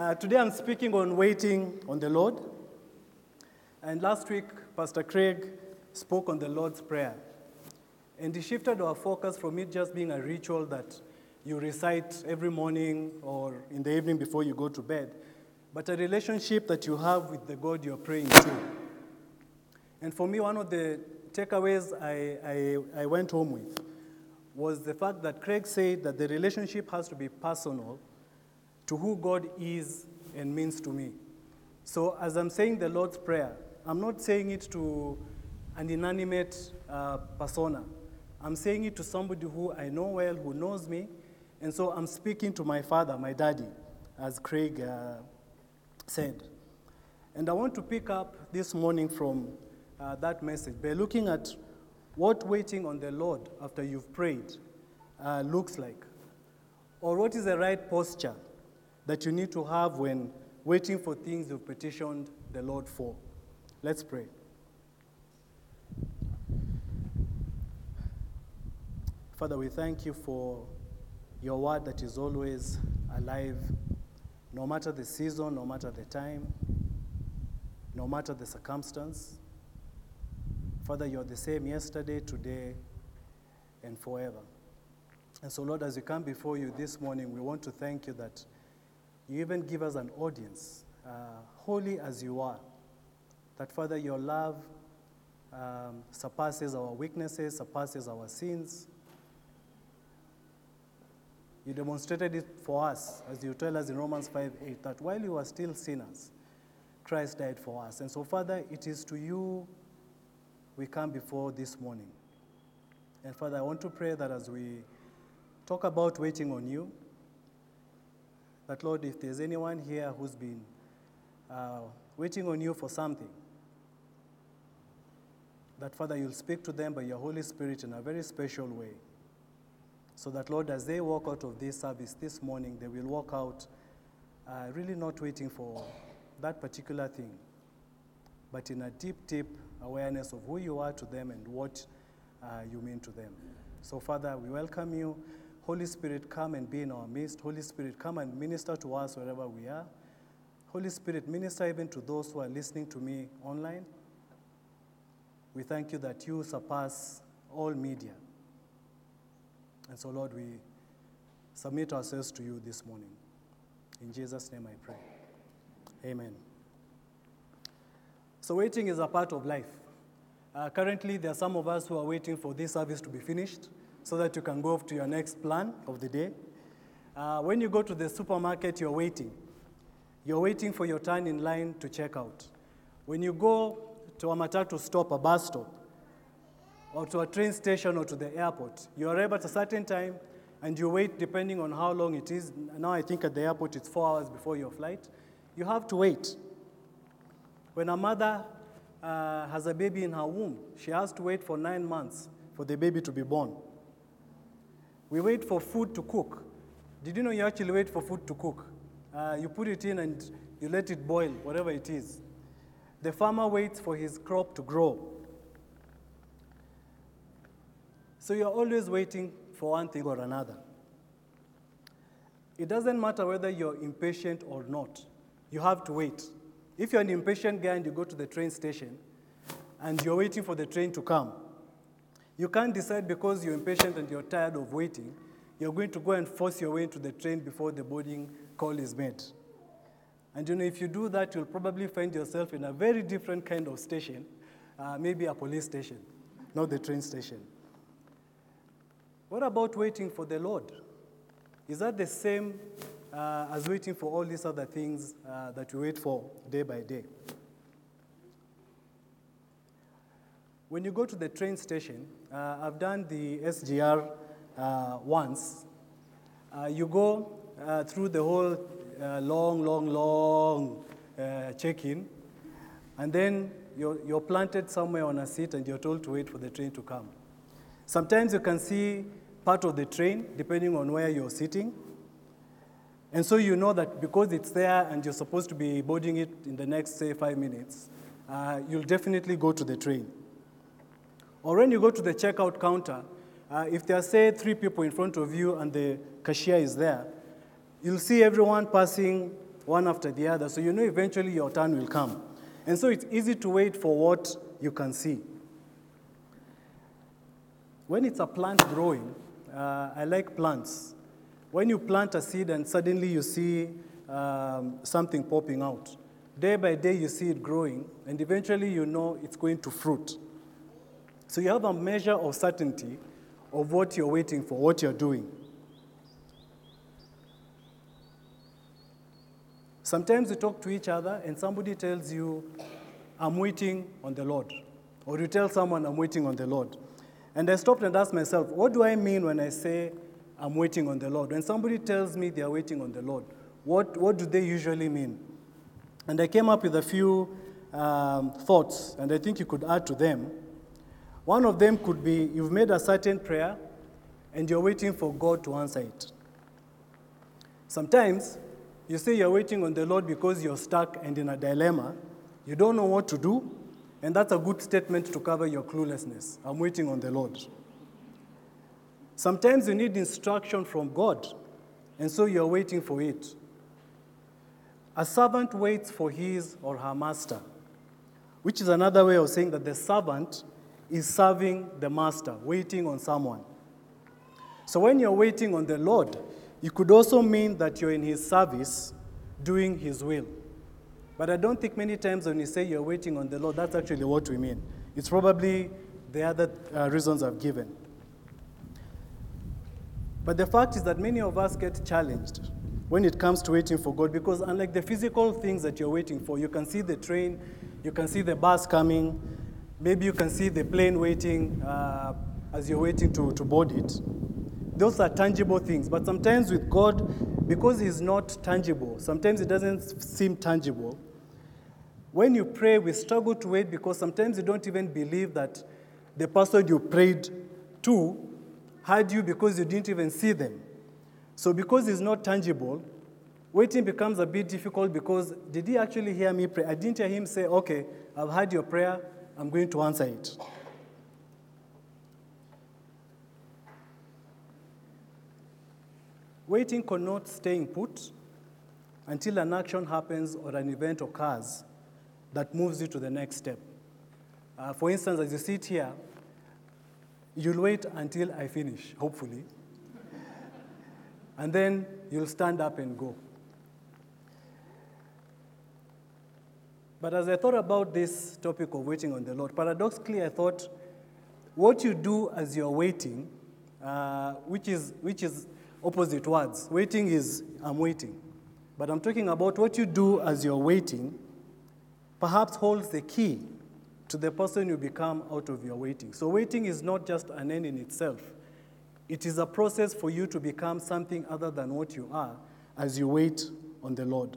Uh, today I'm speaking on waiting on the Lord. And last week, Pastor Craig spoke on the Lord's Prayer. And he shifted our focus from it just being a ritual that you recite every morning or in the evening before you go to bed, but a relationship that you have with the God you're praying to. And for me, one of the takeaways I, I, I went home with was the fact that Craig said that the relationship has to be personal to who God is and means to me. So, as I'm saying the Lord's Prayer, I'm not saying it to an inanimate uh, persona. I'm saying it to somebody who I know well, who knows me. And so I'm speaking to my father, my daddy, as Craig uh, said. And I want to pick up this morning from uh, that message by looking at what waiting on the Lord after you've prayed uh, looks like, or what is the right posture that you need to have when waiting for things you've petitioned the Lord for. Let's pray. Father, we thank you for your word that is always alive, no matter the season, no matter the time, no matter the circumstance. Father, you're the same yesterday, today, and forever. And so, Lord, as we come before you this morning, we want to thank you that you even give us an audience, uh, holy as you are. That, Father, your love um, surpasses our weaknesses, surpasses our sins. You demonstrated it for us, as you tell us in Romans 5 8, that while you were still sinners, Christ died for us. And so, Father, it is to you we come before this morning. And Father, I want to pray that as we talk about waiting on you, that Lord, if there's anyone here who's been uh, waiting on you for something, that Father, you'll speak to them by your Holy Spirit in a very special way. So that, Lord, as they walk out of this service this morning, they will walk out uh, really not waiting for that particular thing, but in a deep, deep awareness of who you are to them and what uh, you mean to them. So, Father, we welcome you. Holy Spirit, come and be in our midst. Holy Spirit, come and minister to us wherever we are. Holy Spirit, minister even to those who are listening to me online. We thank you that you surpass all media. And so, Lord, we submit ourselves to you this morning. In Jesus' name I pray. Amen. So, waiting is a part of life. Uh, currently, there are some of us who are waiting for this service to be finished so that you can go off to your next plan of the day. Uh, when you go to the supermarket, you're waiting. You're waiting for your turn in line to check out. When you go to a matatu stop, a bus stop, or to a train station or to the airport, you arrive at a certain time and you wait depending on how long it is. Now, I think at the airport it's four hours before your flight. You have to wait. When a mother uh, has a baby in her womb, she has to wait for nine months for the baby to be born. We wait for food to cook. Did you know you actually wait for food to cook? Uh, you put it in and you let it boil, whatever it is. The farmer waits for his crop to grow. So you're always waiting for one thing or another. It doesn't matter whether you're impatient or not, you have to wait. If you're an impatient guy and you go to the train station and you're waiting for the train to come, you can't decide because you're impatient and you're tired of waiting, you're going to go and force your way into the train before the boarding call is made. And you know, if you do that, you'll probably find yourself in a very different kind of station, uh, maybe a police station, not the train station. What about waiting for the Lord? Is that the same uh, as waiting for all these other things uh, that we wait for day by day? When you go to the train station, uh, I've done the SGR uh, once. Uh, you go uh, through the whole long, long, long check in, and then you're, you're planted somewhere on a seat and you're told to wait for the train to come. Sometimes you can see part of the train depending on where you're sitting. And so you know that because it's there and you're supposed to be boarding it in the next, say, five minutes, uh, you'll definitely go to the train. Or when you go to the checkout counter, uh, if there are, say, three people in front of you and the cashier is there, you'll see everyone passing one after the other, so you know eventually your turn will come. And so it's easy to wait for what you can see. When it's a plant growing, uh, I like plants. When you plant a seed and suddenly you see um, something popping out, day by day you see it growing, and eventually you know it's going to fruit. So you have a measure of certainty of what you're waiting for, what you're doing. Sometimes you talk to each other and somebody tells you, I'm waiting on the Lord. Or you tell someone, I'm waiting on the Lord. And I stopped and asked myself, what do I mean when I say I'm waiting on the Lord? When somebody tells me they are waiting on the Lord, what, what do they usually mean? And I came up with a few um, thoughts, and I think you could add to them. One of them could be you've made a certain prayer and you're waiting for God to answer it. Sometimes you say you're waiting on the Lord because you're stuck and in a dilemma, you don't know what to do, and that's a good statement to cover your cluelessness. I'm waiting on the Lord. Sometimes you need instruction from God, and so you're waiting for it. A servant waits for his or her master, which is another way of saying that the servant is serving the master, waiting on someone. So when you're waiting on the Lord, it could also mean that you're in his service doing his will. But I don't think many times when you say you're waiting on the Lord, that's actually what we mean. It's probably the other uh, reasons I've given. But the fact is that many of us get challenged when it comes to waiting for God because, unlike the physical things that you're waiting for, you can see the train, you can see the bus coming, maybe you can see the plane waiting uh, as you're waiting to, to board it. Those are tangible things. But sometimes with God, because He's not tangible, sometimes it doesn't seem tangible. When you pray, we struggle to wait because sometimes you don't even believe that the person you prayed to heard you because you didn't even see them. So, because it's not tangible, waiting becomes a bit difficult because did he actually hear me pray? I didn't hear him say, Okay, I've heard your prayer, I'm going to answer it. Waiting connotes staying put until an action happens or an event occurs that moves you to the next step. Uh, for instance, as you sit here, you'll wait until I finish, hopefully. and then you'll stand up and go. But as I thought about this topic of waiting on the Lord, paradoxically, I thought what you do as you're waiting, uh, which, is, which is opposite words. Waiting is I'm waiting. But I'm talking about what you do as you're waiting perhaps holds the key to the person you become out of your waiting. So, waiting is not just an end in itself, it is a process for you to become something other than what you are as you wait on the Lord.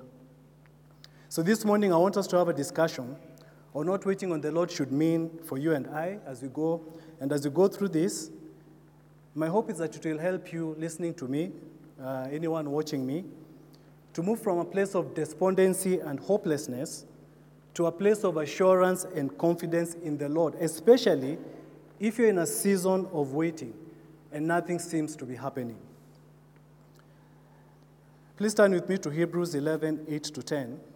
So, this morning I want us to have a discussion on what waiting on the Lord should mean for you and I as we go. And as we go through this, my hope is that it will help you listening to me, uh, anyone watching me, to move from a place of despondency and hopelessness to a place of assurance and confidence in the Lord, especially if you're in a season of waiting and nothing seems to be happening. Please turn with me to Hebrews 11 8 to 10.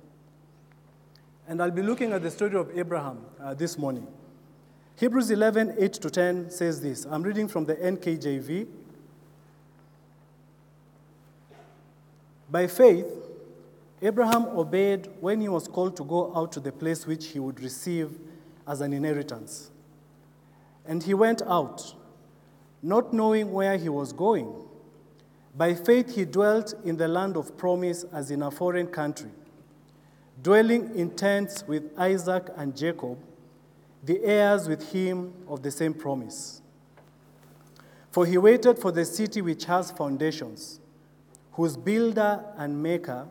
And I'll be looking at the story of Abraham uh, this morning. Hebrews 11 8 to 10 says this. I'm reading from the NKJV. By faith, Abraham obeyed when he was called to go out to the place which he would receive as an inheritance. And he went out, not knowing where he was going. By faith, he dwelt in the land of promise as in a foreign country, dwelling in tents with Isaac and Jacob, the heirs with him of the same promise. For he waited for the city which has foundations, whose builder and maker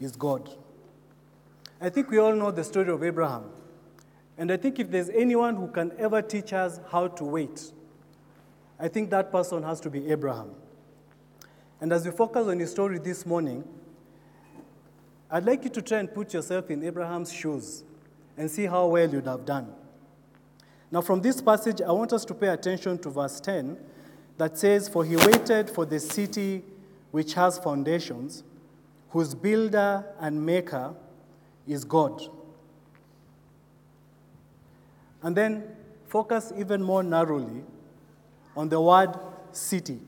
is God. I think we all know the story of Abraham. And I think if there's anyone who can ever teach us how to wait, I think that person has to be Abraham. And as we focus on his story this morning, I'd like you to try and put yourself in Abraham's shoes and see how well you'd have done. Now, from this passage, I want us to pay attention to verse 10 that says, For he waited for the city which has foundations, whose builder and maker is God. And then focus even more narrowly on the word city.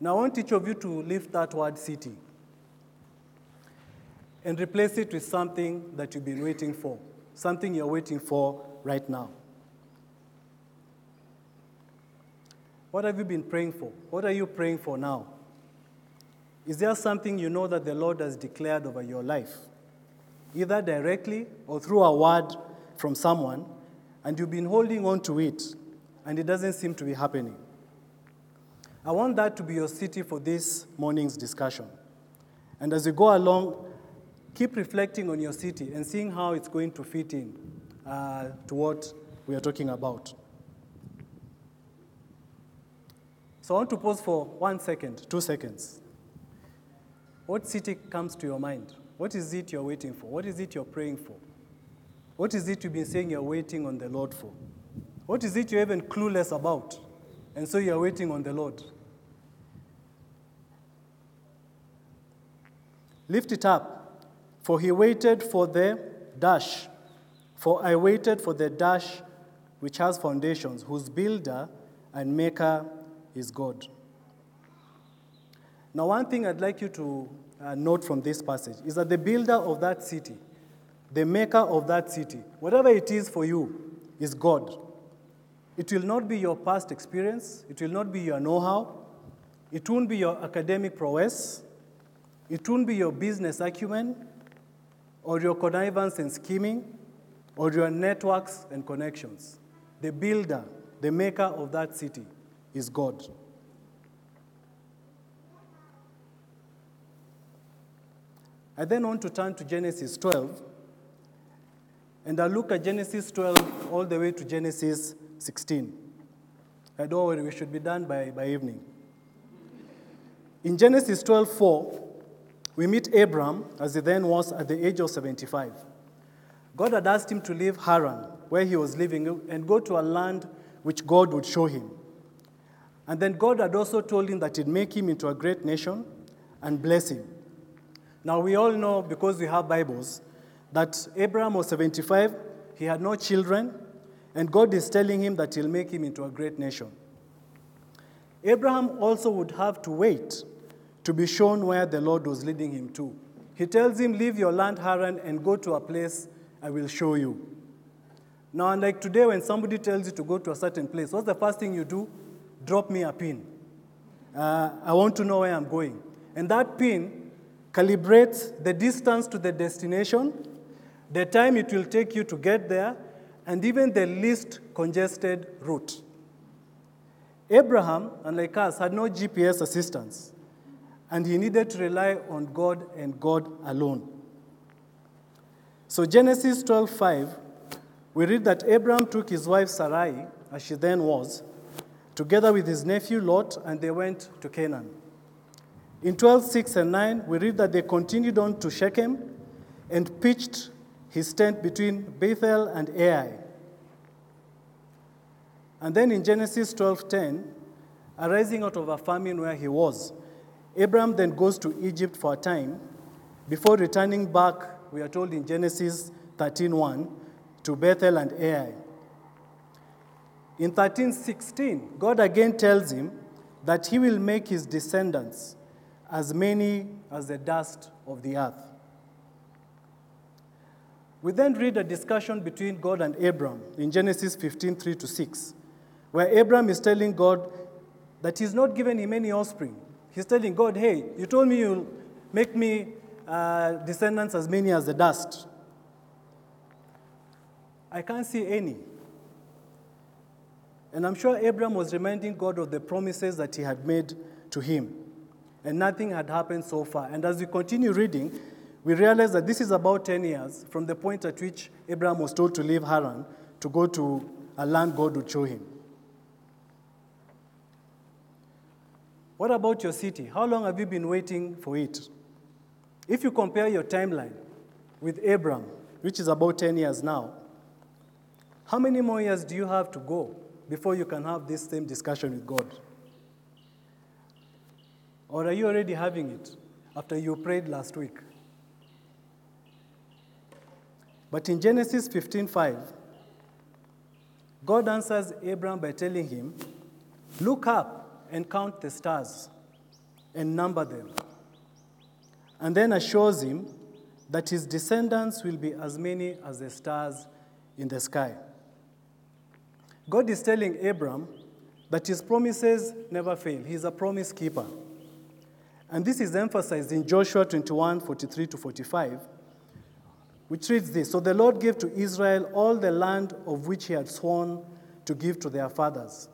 Now, I want each of you to lift that word city and replace it with something that you've been waiting for, something you're waiting for right now. What have you been praying for? What are you praying for now? Is there something you know that the Lord has declared over your life, either directly or through a word from someone, and you've been holding on to it, and it doesn't seem to be happening? I want that to be your city for this morning's discussion. And as you go along, keep reflecting on your city and seeing how it's going to fit in uh, to what we are talking about. So I want to pause for one second, two seconds. What city comes to your mind? What is it you're waiting for? What is it you're praying for? What is it you've been saying you're waiting on the Lord for? What is it you're even clueless about? And so you're waiting on the Lord. Lift it up, for he waited for the dash. For I waited for the dash which has foundations, whose builder and maker is God. Now, one thing I'd like you to uh, note from this passage is that the builder of that city, the maker of that city, whatever it is for you, is God. It will not be your past experience, it will not be your know how, it won't be your academic prowess, it won't be your business acumen, or your connivance and scheming, or your networks and connections. The builder, the maker of that city is God. I then want to turn to Genesis 12, and I look at Genesis 12 all the way to Genesis 16. I don't worry, we should be done by, by evening. In Genesis 12 4, we meet Abram, as he then was at the age of 75. God had asked him to leave Haran, where he was living, and go to a land which God would show him. And then God had also told him that he'd make him into a great nation and bless him. Now, we all know, because we have Bibles, that Abraham was 75, he had no children, and God is telling him that he'll make him into a great nation. Abraham also would have to wait to be shown where the Lord was leading him to. He tells him, Leave your land, Haran, and go to a place I will show you. Now, unlike today, when somebody tells you to go to a certain place, what's the first thing you do? Drop me a pin. Uh, I want to know where I'm going. And that pin calibrates the distance to the destination, the time it will take you to get there, and even the least congested route. Abraham, unlike us, had no GPS assistance, and he needed to rely on God and God alone. So Genesis 12:5, we read that Abraham took his wife Sarai, as she then was, together with his nephew Lot, and they went to Canaan. In 12:6 and 9, we read that they continued on to Shechem and pitched his tent between Bethel and Ai. And then in Genesis 12:10, arising out of a famine where he was, Abraham then goes to Egypt for a time before returning back, we are told in Genesis 13:1, to Bethel and Ai. In 13:16, God again tells him that he will make his descendants as many as the dust of the earth. We then read a discussion between God and Abram in Genesis 15, 3 to 6, where Abram is telling God that he's not given him any offspring. He's telling God, hey, you told me you'll make me uh, descendants as many as the dust. I can't see any. And I'm sure Abram was reminding God of the promises that he had made to him. And nothing had happened so far. And as we continue reading, we realize that this is about 10 years from the point at which Abraham was told to leave Haran to go to a land God would show him. What about your city? How long have you been waiting for it? If you compare your timeline with Abraham, which is about 10 years now, how many more years do you have to go before you can have this same discussion with God? Or are you already having it after you prayed last week? But in Genesis 15:5, God answers Abram by telling him, Look up and count the stars and number them. And then assures him that his descendants will be as many as the stars in the sky. God is telling Abram that his promises never fail. He's a promise keeper. And this is emphasized in Joshua 21 43 to 45, which reads this So the Lord gave to Israel all the land of which he had sworn to give to their fathers.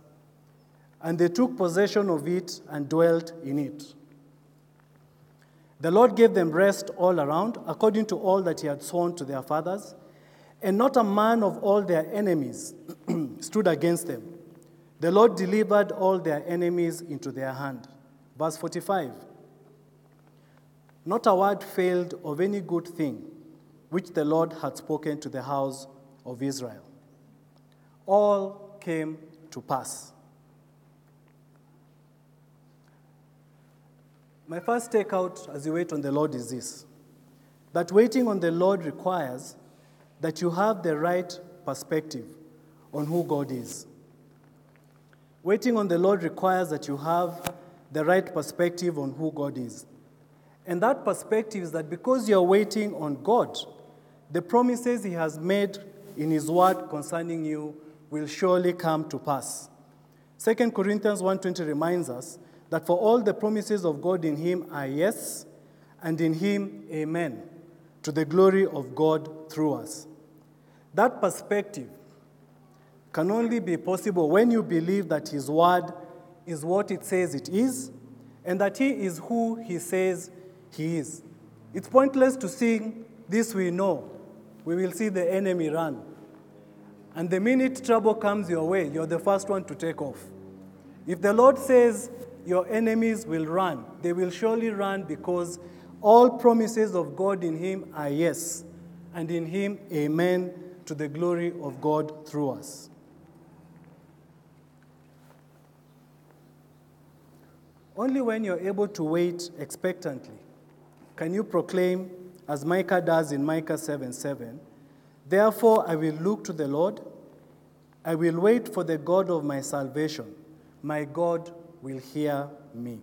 And they took possession of it and dwelt in it. The Lord gave them rest all around, according to all that he had sworn to their fathers, and not a man of all their enemies stood against them. The Lord delivered all their enemies into their hand. Verse 45 Not a word failed of any good thing which the Lord had spoken to the house of Israel. All came to pass. My first takeout as you wait on the Lord is this that waiting on the Lord requires that you have the right perspective on who God is. Waiting on the Lord requires that you have the right perspective on who God is. And that perspective is that because you're waiting on God, the promises He has made in His word concerning you will surely come to pass. 2 Corinthians 1:20 reminds us that for all the promises of God in him are yes, and in him amen, to the glory of God through us. That perspective can only be possible when you believe that his word is what it says it is, and that he is who he says he is. It's pointless to sing, This we know. We will see the enemy run. And the minute trouble comes your way, you're the first one to take off. If the Lord says, your enemies will run. They will surely run because all promises of God in Him are yes, and in Him, amen, to the glory of God through us. Only when you're able to wait expectantly can you proclaim, as Micah does in Micah 7 7, Therefore I will look to the Lord, I will wait for the God of my salvation. My God will hear me.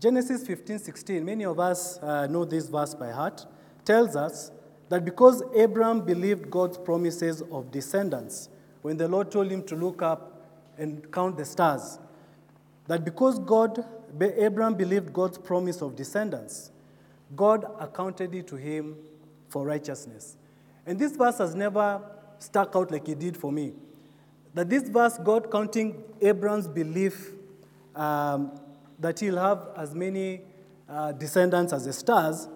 Genesis 15 16, many of us uh, know this verse by heart, tells us that because Abraham believed God's promises of descendants, when the Lord told him to look up and count the stars, that because God, Abraham believed God's promise of descendants, God accounted it to him for righteousness. And this verse has never stuck out like it did for me that this verse, God counting Abraham's belief um, that he'll have as many uh, descendants as the stars,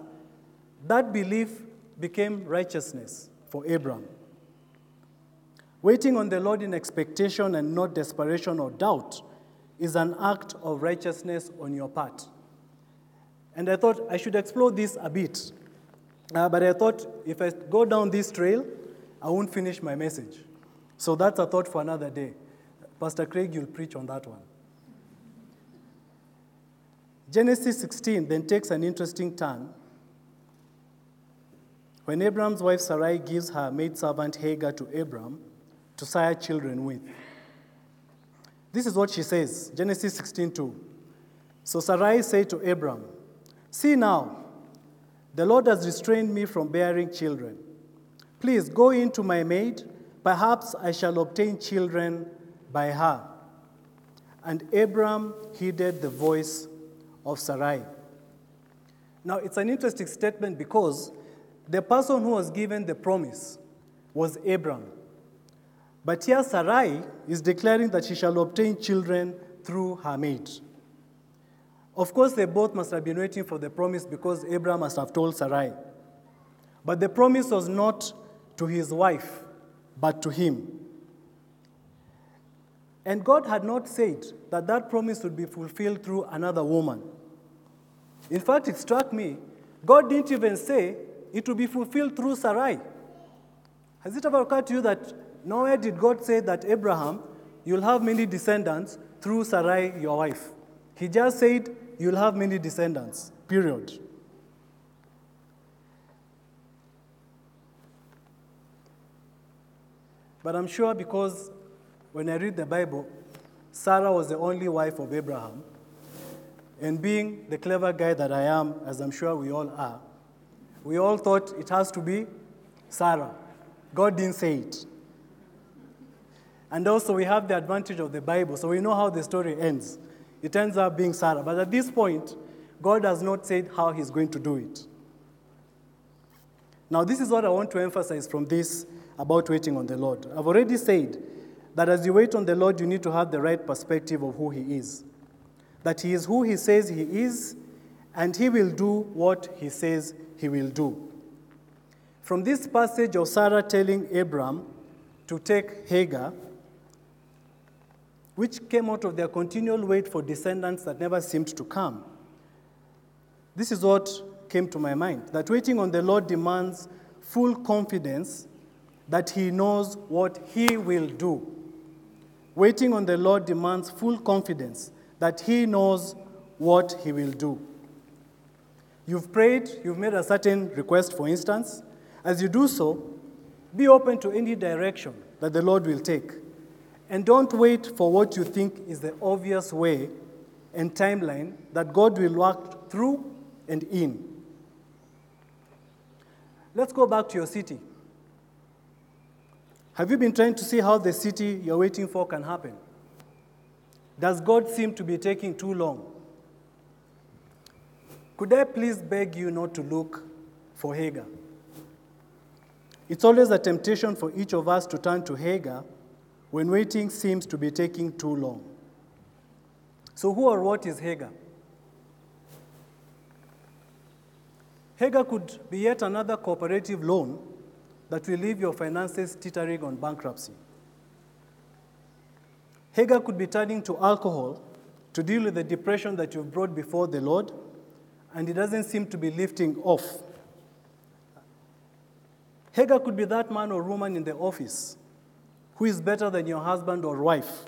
that belief became righteousness for Abraham. Waiting on the Lord in expectation and not desperation or doubt is an act of righteousness on your part. And I thought I should explore this a bit. Uh, but I thought if I go down this trail, I won't finish my message. So that's a thought for another day. Pastor Craig, you'll preach on that one. Genesis 16 then takes an interesting turn when Abram's wife Sarai gives her maidservant Hagar to Abram to sire children with. This is what she says Genesis 16:2. So Sarai said to Abram, See now, the Lord has restrained me from bearing children. Please go in to my maid Perhaps I shall obtain children by her. And Abram heeded the voice of Sarai. Now, it's an interesting statement because the person who was given the promise was Abram. But here, Sarai is declaring that she shall obtain children through her maid. Of course, they both must have been waiting for the promise because Abraham must have told Sarai. But the promise was not to his wife, but to him. And God had not said that that promise would be fulfilled through another woman. In fact, it struck me, God didn't even say it would be fulfilled through Sarai. Has it ever occurred to you that nowhere did God say that Abraham, you'll have many descendants through Sarai, your wife. He just said, You'll have many descendants, period. But I'm sure because when I read the Bible, Sarah was the only wife of Abraham. And being the clever guy that I am, as I'm sure we all are, we all thought it has to be Sarah. God didn't say it. And also, we have the advantage of the Bible, so we know how the story ends. It ends up being Sarah. But at this point, God has not said how He's going to do it. Now, this is what I want to emphasize from this about waiting on the Lord. I've already said that as you wait on the Lord, you need to have the right perspective of who He is. That He is who He says He is, and He will do what He says He will do. From this passage of Sarah telling Abram to take Hagar, which came out of their continual wait for descendants that never seemed to come. This is what came to my mind that waiting on the Lord demands full confidence that He knows what He will do. Waiting on the Lord demands full confidence that He knows what He will do. You've prayed, you've made a certain request, for instance. As you do so, be open to any direction that the Lord will take. And don't wait for what you think is the obvious way and timeline that God will work through and in. Let's go back to your city. Have you been trying to see how the city you're waiting for can happen? Does God seem to be taking too long? Could I please beg you not to look for Hagar? It's always a temptation for each of us to turn to Hagar when waiting seems to be taking too long. So, who or what is Hagar? Hagar could be yet another cooperative loan that will leave your finances teetering on bankruptcy. Hagar could be turning to alcohol to deal with the depression that you've brought before the Lord, and it doesn't seem to be lifting off. Hagar could be that man or woman in the office who is better than your husband or wife,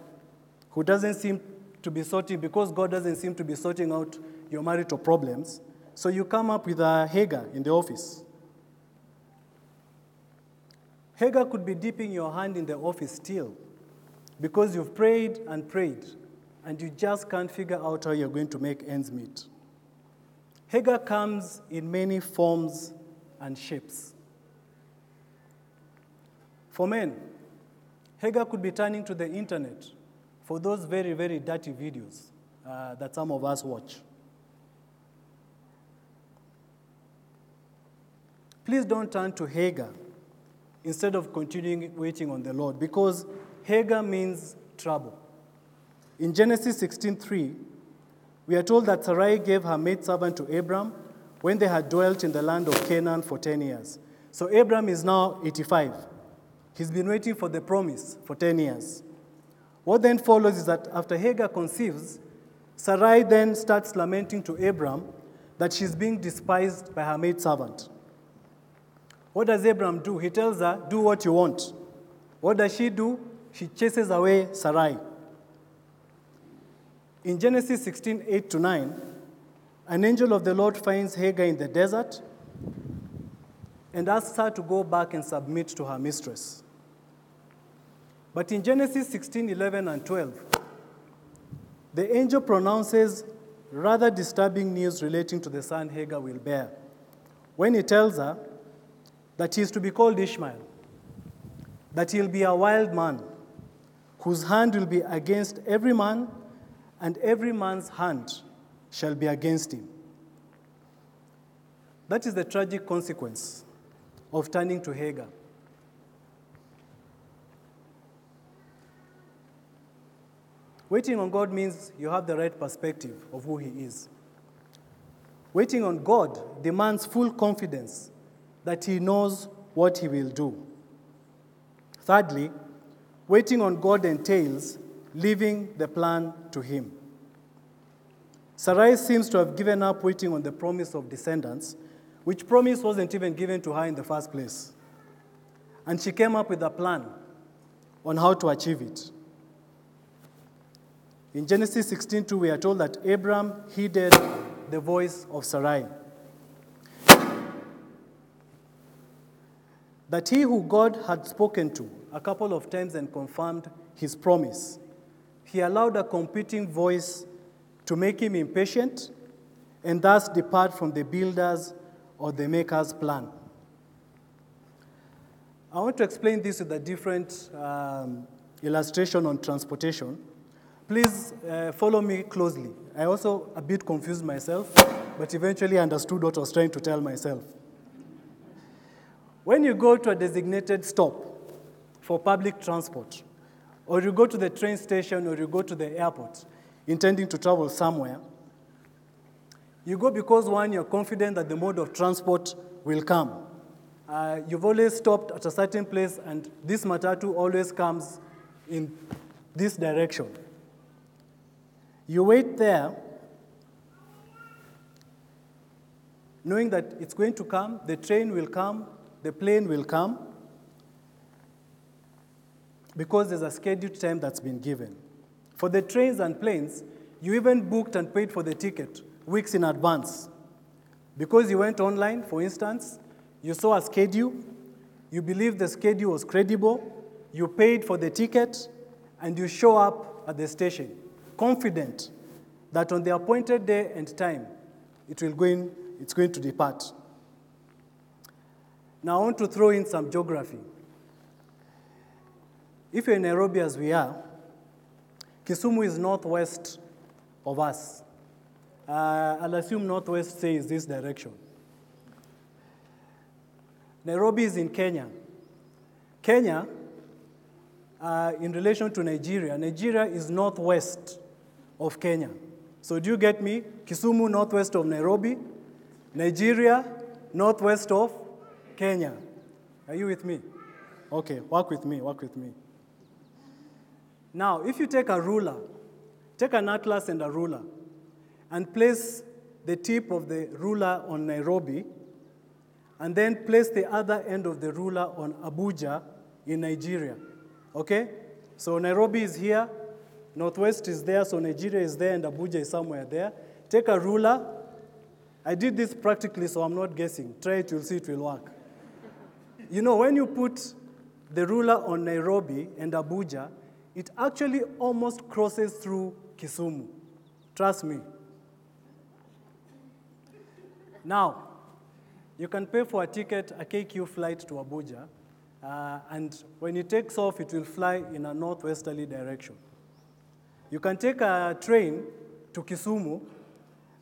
who doesn't seem to be sorting, because God doesn't seem to be sorting out your marital problems. So you come up with a Hagar in the office. Hagar could be dipping your hand in the office still because you've prayed and prayed and you just can't figure out how you're going to make ends meet. Hagar comes in many forms and shapes. For men, Hagar could be turning to the internet for those very, very dirty videos uh, that some of us watch. Please don't turn to Hagar instead of continuing waiting on the Lord because Hagar means trouble. In Genesis 16:3, we are told that Sarai gave her maidservant to Abram when they had dwelt in the land of Canaan for 10 years. So Abram is now 85. He's been waiting for the promise for 10 years. What then follows is that after Hagar conceives, Sarai then starts lamenting to Abram that she's being despised by her maidservant. What does Abram do? He tells her, Do what you want. What does she do? She chases away Sarai. In Genesis 16 8 to 9, an angel of the Lord finds Hagar in the desert and asks her to go back and submit to her mistress. But in Genesis 16 11 and 12, the angel pronounces rather disturbing news relating to the son Hagar will bear when he tells her that he is to be called Ishmael, that he'll be a wild man whose hand will be against every man, and every man's hand shall be against him. That is the tragic consequence of turning to Hagar. Waiting on God means you have the right perspective of who He is. Waiting on God demands full confidence that He knows what He will do. Thirdly, waiting on God entails leaving the plan to Him. Sarai seems to have given up waiting on the promise of descendants, which promise wasn't even given to her in the first place. And she came up with a plan on how to achieve it. In Genesis 16:2, we are told that Abram heeded the voice of Sarai. That he who God had spoken to a couple of times and confirmed his promise, he allowed a competing voice to make him impatient and thus depart from the builder's or the maker's plan. I want to explain this with a different um, illustration on transportation. Please uh, follow me closely. I also a bit confused myself, but eventually understood what I was trying to tell myself. When you go to a designated stop for public transport, or you go to the train station or you go to the airport intending to travel somewhere, you go because one, you're confident that the mode of transport will come. Uh, you've always stopped at a certain place, and this matatu always comes in this direction. You wait there, knowing that it's going to come, the train will come, the plane will come, because there's a scheduled time that's been given. For the trains and planes, you even booked and paid for the ticket weeks in advance. Because you went online, for instance, you saw a schedule, you believed the schedule was credible, you paid for the ticket, and you show up at the station, confident that on the appointed day and time, it will go in, it's going to depart. Now, I want to throw in some geography. If you're in Nairobi as we are, Kisumu is northwest of us. Uh, I'll assume northwest says this direction. Nairobi is in Kenya. Kenya, uh, in relation to Nigeria, Nigeria is northwest of Kenya. So do you get me? Kisumu, northwest of Nairobi. Nigeria, northwest of Kenya. Are you with me? Okay, work with me, work with me. Now, if you take a ruler, take an atlas and a ruler, and place the tip of the ruler on Nairobi, and then place the other end of the ruler on Abuja in Nigeria. Okay? So Nairobi is here, Northwest is there, so Nigeria is there, and Abuja is somewhere there. Take a ruler. I did this practically, so I'm not guessing. Try it, you'll see it will work. you know, when you put the ruler on Nairobi and Abuja, it actually almost crosses through Kisumu. Trust me. Now, you can pay for a ticket, a KQ flight to Abuja, uh, and when it takes off, it will fly in a northwesterly direction. You can take a train to Kisumu,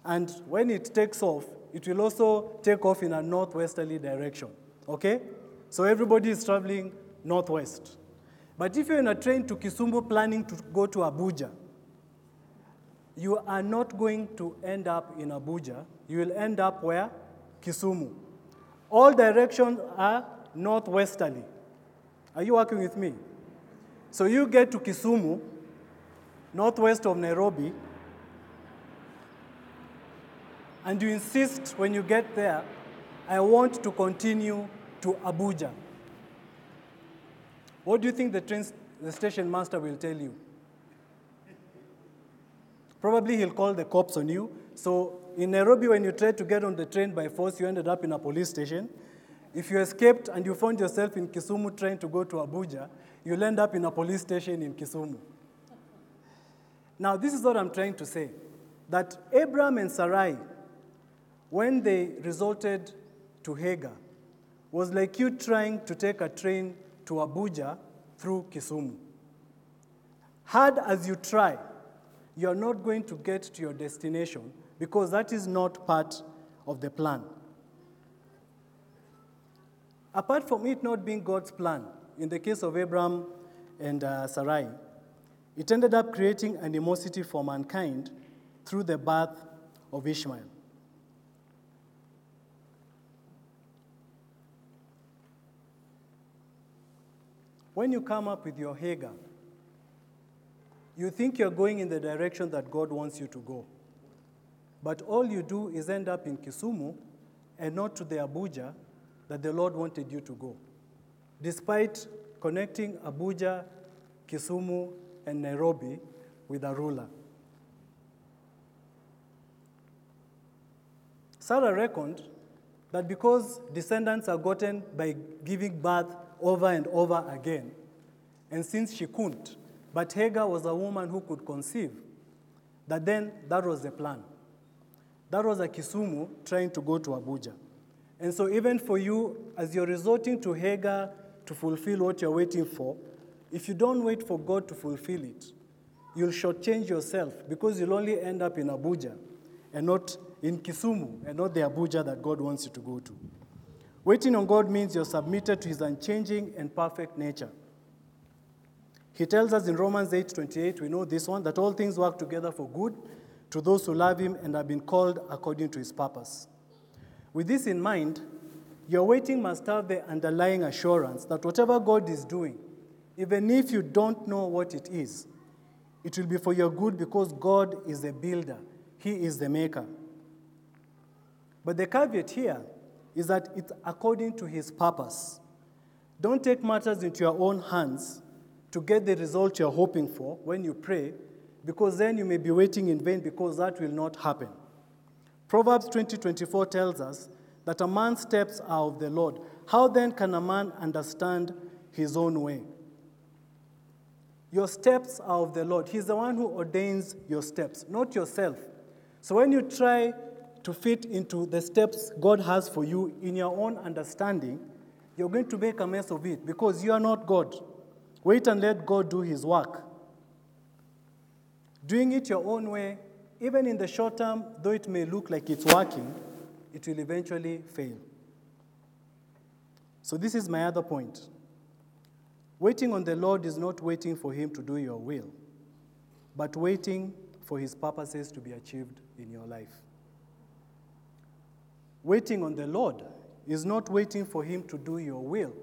and when it takes off, it will also take off in a northwesterly direction. Okay? So everybody is traveling northwest. But if you're in a train to Kisumu planning to go to Abuja, you are not going to end up in Abuja. You will end up where? Kisumu. All directions are northwesterly. Are you working with me? So you get to Kisumu, northwest of Nairobi, and you insist when you get there, I want to continue to Abuja. What do you think the, train, the station master will tell you? Probably he'll call the cops on you. So in Nairobi, when you tried to get on the train by force, you ended up in a police station. If you escaped and you found yourself in Kisumu trying to go to Abuja, you'll end up in a police station in Kisumu. Now, this is what I'm trying to say that Abraham and Sarai, when they resulted to Hagar, was like you trying to take a train to Abuja through Kisumu. Hard as you try, you're not going to get to your destination because that is not part of the plan. Apart from it not being God's plan, in the case of Abraham and uh, Sarai, it ended up creating animosity for mankind through the birth of Ishmael. When you come up with your Hagar, you think you're going in the direction that God wants you to go. But all you do is end up in Kisumu and not to the Abuja that the Lord wanted you to go. Despite connecting Abuja, Kisumu, and Nairobi with a ruler. Sarah reckoned that because descendants are gotten by giving birth over and over again, and since she couldn't, but Hagar was a woman who could conceive, that then that was the plan. That was a Kisumu trying to go to Abuja. And so, even for you, as you're resorting to Hagar to fulfill what you're waiting for, if you don't wait for God to fulfill it, you'll shortchange yourself because you'll only end up in Abuja and not in Kisumu and not the Abuja that God wants you to go to. Waiting on God means you're submitted to his unchanging and perfect nature. He tells us in Romans 8:28, we know this one, that all things work together for good to those who love him and have been called according to his purpose. With this in mind, your waiting must have the underlying assurance that whatever God is doing, even if you don't know what it is, it will be for your good because God is the builder, He is the maker. But the caveat here is that it's according to His purpose. Don't take matters into your own hands to get the result you're hoping for when you pray, because then you may be waiting in vain because that will not happen. Proverbs 20:24 tells us that a man's steps are of the Lord. How then can a man understand his own way? Your steps are of the Lord. He's the one who ordains your steps, not yourself. So when you try to fit into the steps God has for you in your own understanding, you're going to make a mess of it because you are not God. Wait and let God do his work. Doing it your own way, even in the short term, though it may look like it's working, it will eventually fail. So, this is my other point. Waiting on the Lord is not waiting for Him to do your will, but waiting for His purposes to be achieved in your life. Waiting on the Lord is not waiting for Him to do your will,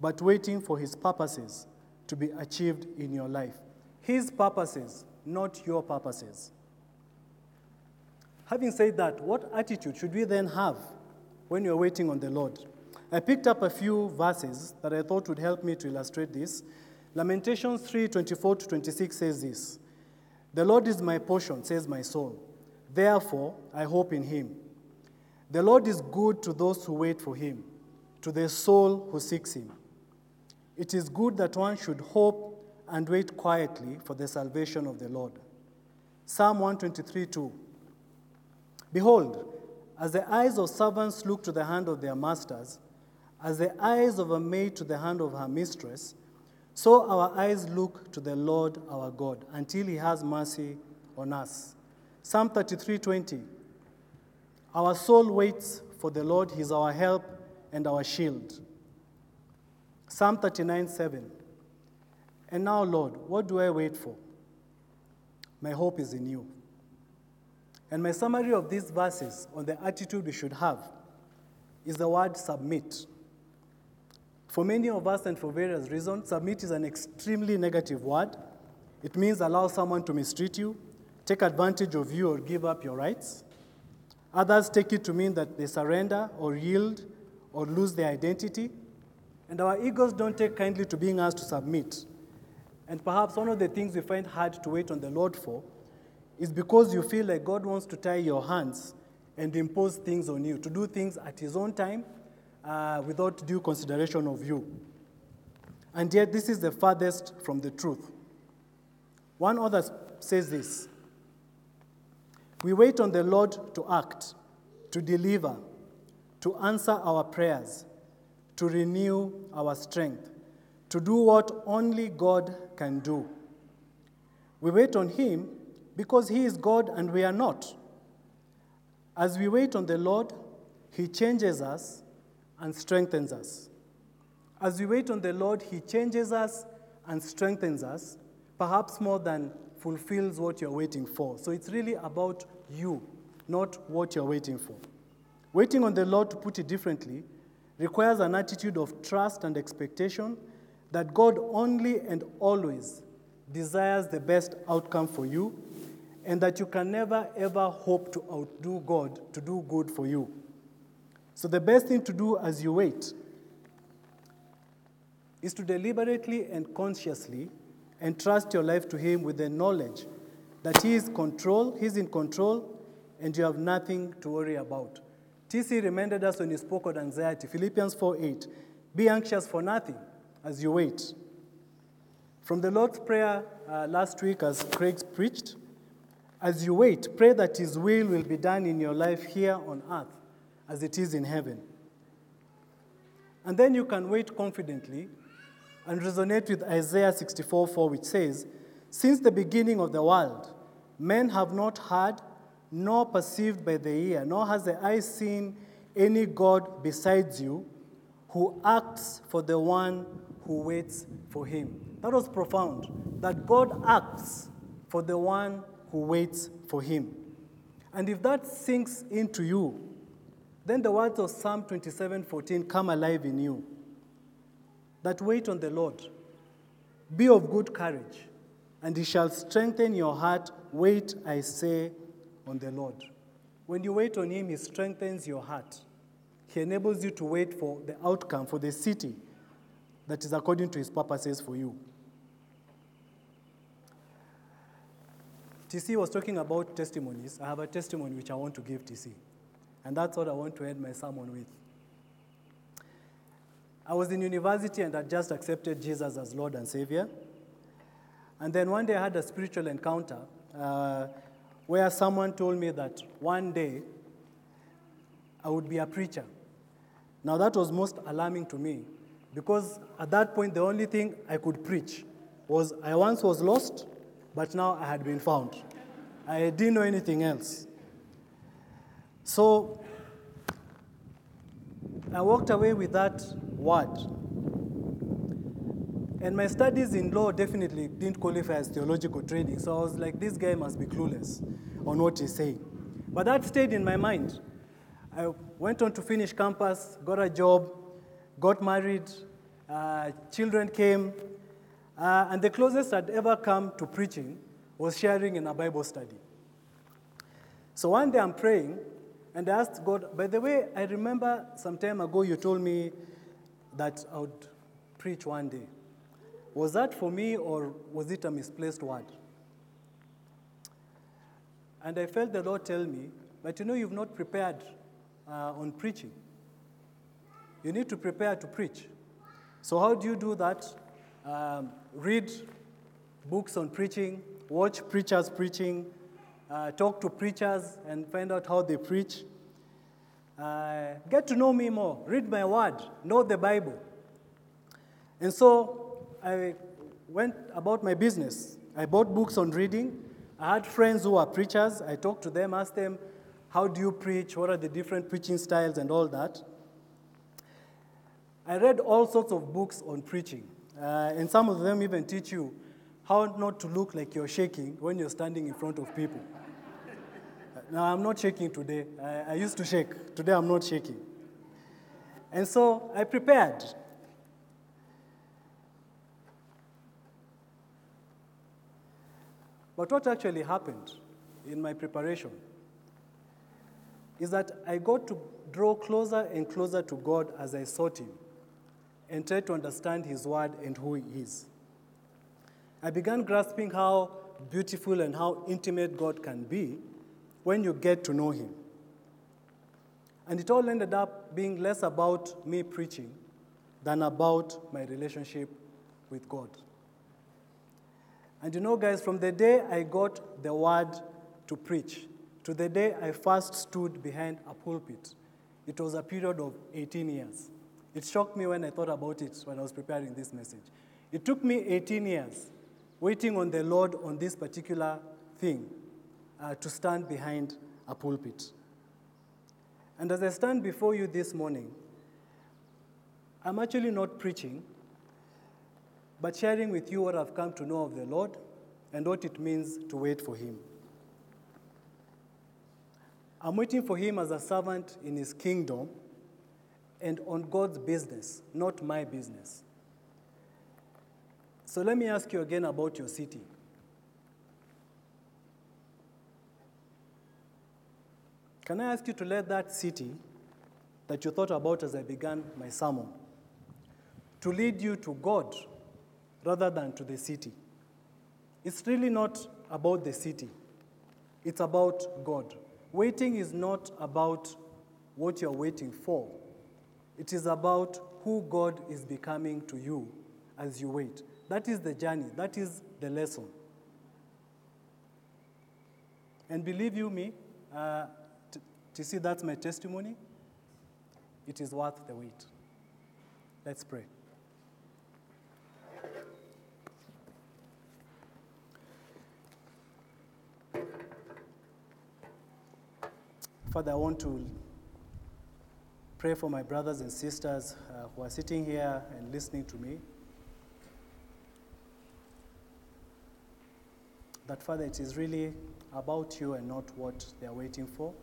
but waiting for His purposes to be achieved in your life. His purposes, not your purposes. Having said that, what attitude should we then have when you're waiting on the Lord? I picked up a few verses that I thought would help me to illustrate this. Lamentations 3 24 to 26 says this The Lord is my portion, says my soul. Therefore, I hope in him. The Lord is good to those who wait for him, to the soul who seeks him. It is good that one should hope and wait quietly for the salvation of the Lord. Psalm 123 2. Behold, as the eyes of servants look to the hand of their masters, as the eyes of a maid to the hand of her mistress, so our eyes look to the Lord our God until he has mercy on us. Psalm 33:20. Our soul waits for the Lord, he is our help and our shield. Psalm 39:7. And now, Lord, what do I wait for? My hope is in you. And my summary of these verses on the attitude we should have is the word submit. For many of us, and for various reasons, submit is an extremely negative word. It means allow someone to mistreat you, take advantage of you, or give up your rights. Others take it to mean that they surrender or yield or lose their identity. And our egos don't take kindly to being asked to submit. And perhaps one of the things we find hard to wait on the Lord for is because you feel like God wants to tie your hands and impose things on you, to do things at His own time uh, without due consideration of you. And yet, this is the farthest from the truth. One author says this We wait on the Lord to act, to deliver, to answer our prayers, to renew our strength, to do what only God can do. We wait on Him because He is God and we are not. As we wait on the Lord, He changes us and strengthens us. As we wait on the Lord, He changes us and strengthens us, perhaps more than fulfills what you're waiting for. So it's really about you, not what you're waiting for. Waiting on the Lord, to put it differently, requires an attitude of trust and expectation that God only and always desires the best outcome for you and that you can never ever hope to outdo God to do good for you. So, the best thing to do as you wait is to deliberately and consciously entrust your life to Him with the knowledge that He is control, He's in control, and you have nothing to worry about. TC reminded us when he spoke of anxiety, Philippians 4 8. Be anxious for nothing as you wait. From the Lord's Prayer uh, last week, as Craig preached, as you wait, pray that His will will be done in your life here on earth as it is in heaven. And then you can wait confidently and resonate with Isaiah 64 4, which says, Since the beginning of the world, men have not heard, nor perceived by the ear, nor has the eye seen any God besides you who acts for the one who waits for him. That was profound. That God acts for the one who waits for him. And if that sinks into you, then the words of Psalm 27 14 come alive in you. That wait on the Lord. Be of good courage, and he shall strengthen your heart. Wait, I say, on the Lord. When you wait on him, he strengthens your heart. He enables you to wait for the outcome, for the city that is according to his purposes for you. TC was talking about testimonies. I have a testimony which I want to give TC. And that's what I want to end my sermon with. I was in university and I just accepted Jesus as Lord and Savior. And then one day I had a spiritual encounter uh, where someone told me that one day I would be a preacher. Now, that was most alarming to me because at that point, the only thing I could preach was I once was lost, but now I had been found. I didn't know anything else. So I walked away with that word. And my studies in law definitely didn't qualify as theological training, so I was like, this guy must be clueless on what he's saying. But that stayed in my mind. I went on to finish campus, got a job, got married, uh, children came, uh, and the closest I'd ever come to preaching was sharing in a Bible study. So one day I'm praying, and I asked God, by the way, I remember some time ago you told me that I would preach one day. Was that for me, or was it a misplaced word? And I felt the Lord tell me, but you know, you've not prepared uh, on preaching. You need to prepare to preach. So, how do you do that? Um, read books on preaching, watch preachers preaching, uh, talk to preachers and find out how they preach. Uh, get to know me more, read my word, know the Bible. And so I went about my business. I bought books on reading. I had friends who are preachers. I talked to them, asked them, How do you preach? What are the different preaching styles and all that? I read all sorts of books on preaching. Uh, and some of them even teach you how not to look like you're shaking when you're standing in front of people. now, I'm not shaking today. I, I used to shake. Today, I'm not shaking. And so I prepared. But what actually happened in my preparation is that I got to draw closer and closer to God as I sought Him and tried to understand His Word and who He is. I began grasping how beautiful and how intimate God can be when you get to know Him. And it all ended up being less about me preaching than about my relationship with God. And you know, guys, from the day I got the word to preach to the day I first stood behind a pulpit, it was a period of 18 years. It shocked me when I thought about it when I was preparing this message. It took me 18 years waiting on the Lord on this particular thing uh, to stand behind a pulpit. And as I stand before you this morning, I'm actually not preaching, but sharing with you what I've come to know of the Lord and what it means to wait for Him. I'm waiting for Him as a servant in His kingdom and on God's business, not my business. So let me ask you again about your city. Can I ask you to let that city that you thought about as I began my sermon to lead you to God rather than to the city? It's really not about the city, it's about God. waiting is not about what you're waiting for, it is about who God is becoming to you as you wait. That is the journey, that is the lesson. And believe you me, uh, TC that's my testimony, it is worth the wait. Let's pray. Father, I want to pray for my brothers and sisters uh, who are sitting here and listening to me. That, Father, it is really about you and not what they are waiting for.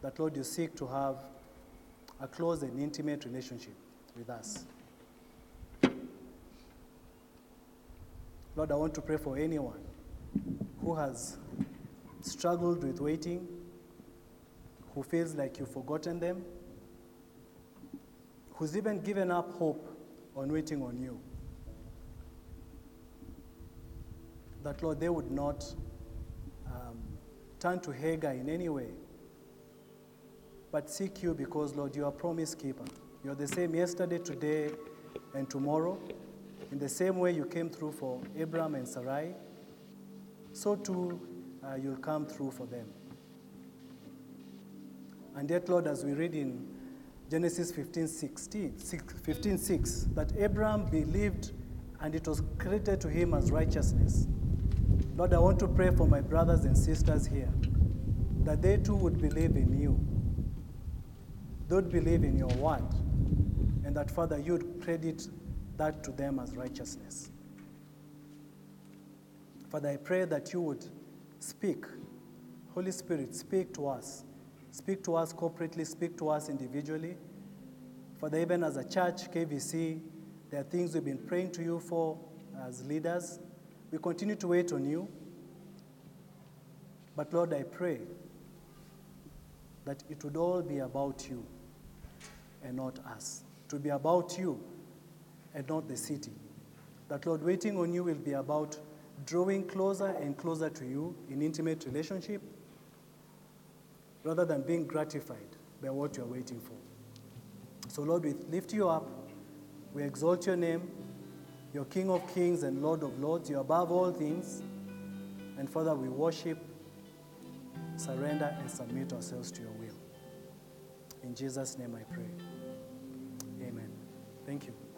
That, Lord, you seek to have a close and intimate relationship with us. Lord, I want to pray for anyone who has struggled with waiting, who feels like you've forgotten them, who's even given up hope on waiting on you. That, Lord, they would not um, turn to Hagar in any way, but seek you because, Lord, you are promise keeper. You're the same yesterday, today, and tomorrow. In the same way you came through for Abraham and Sarai, so too uh, you'll come through for them. And yet, Lord, as we read in Genesis 15 16, 15, 6, that Abraham believed and it was credited to him as righteousness. Lord, I want to pray for my brothers and sisters here that they too would believe in you. They would believe in your word. And that, Father, you would credit that to them as righteousness. Father, I pray that you would speak. Holy Spirit, speak to us. Speak to us corporately, speak to us individually. Father, even as a church, KVC, there are things we've been praying to you for as leaders. We continue to wait on you. But Lord, I pray that it would all be about you and not us. To be about you and not the city. That, Lord, waiting on you will be about drawing closer and closer to you in intimate relationship rather than being gratified by what you're waiting for. So, Lord, we lift you up. We exalt your name. You're King of kings and Lord of lords. You're above all things. And Father, we worship, surrender, and submit ourselves to your will. In Jesus' name I pray. Amen. Thank you.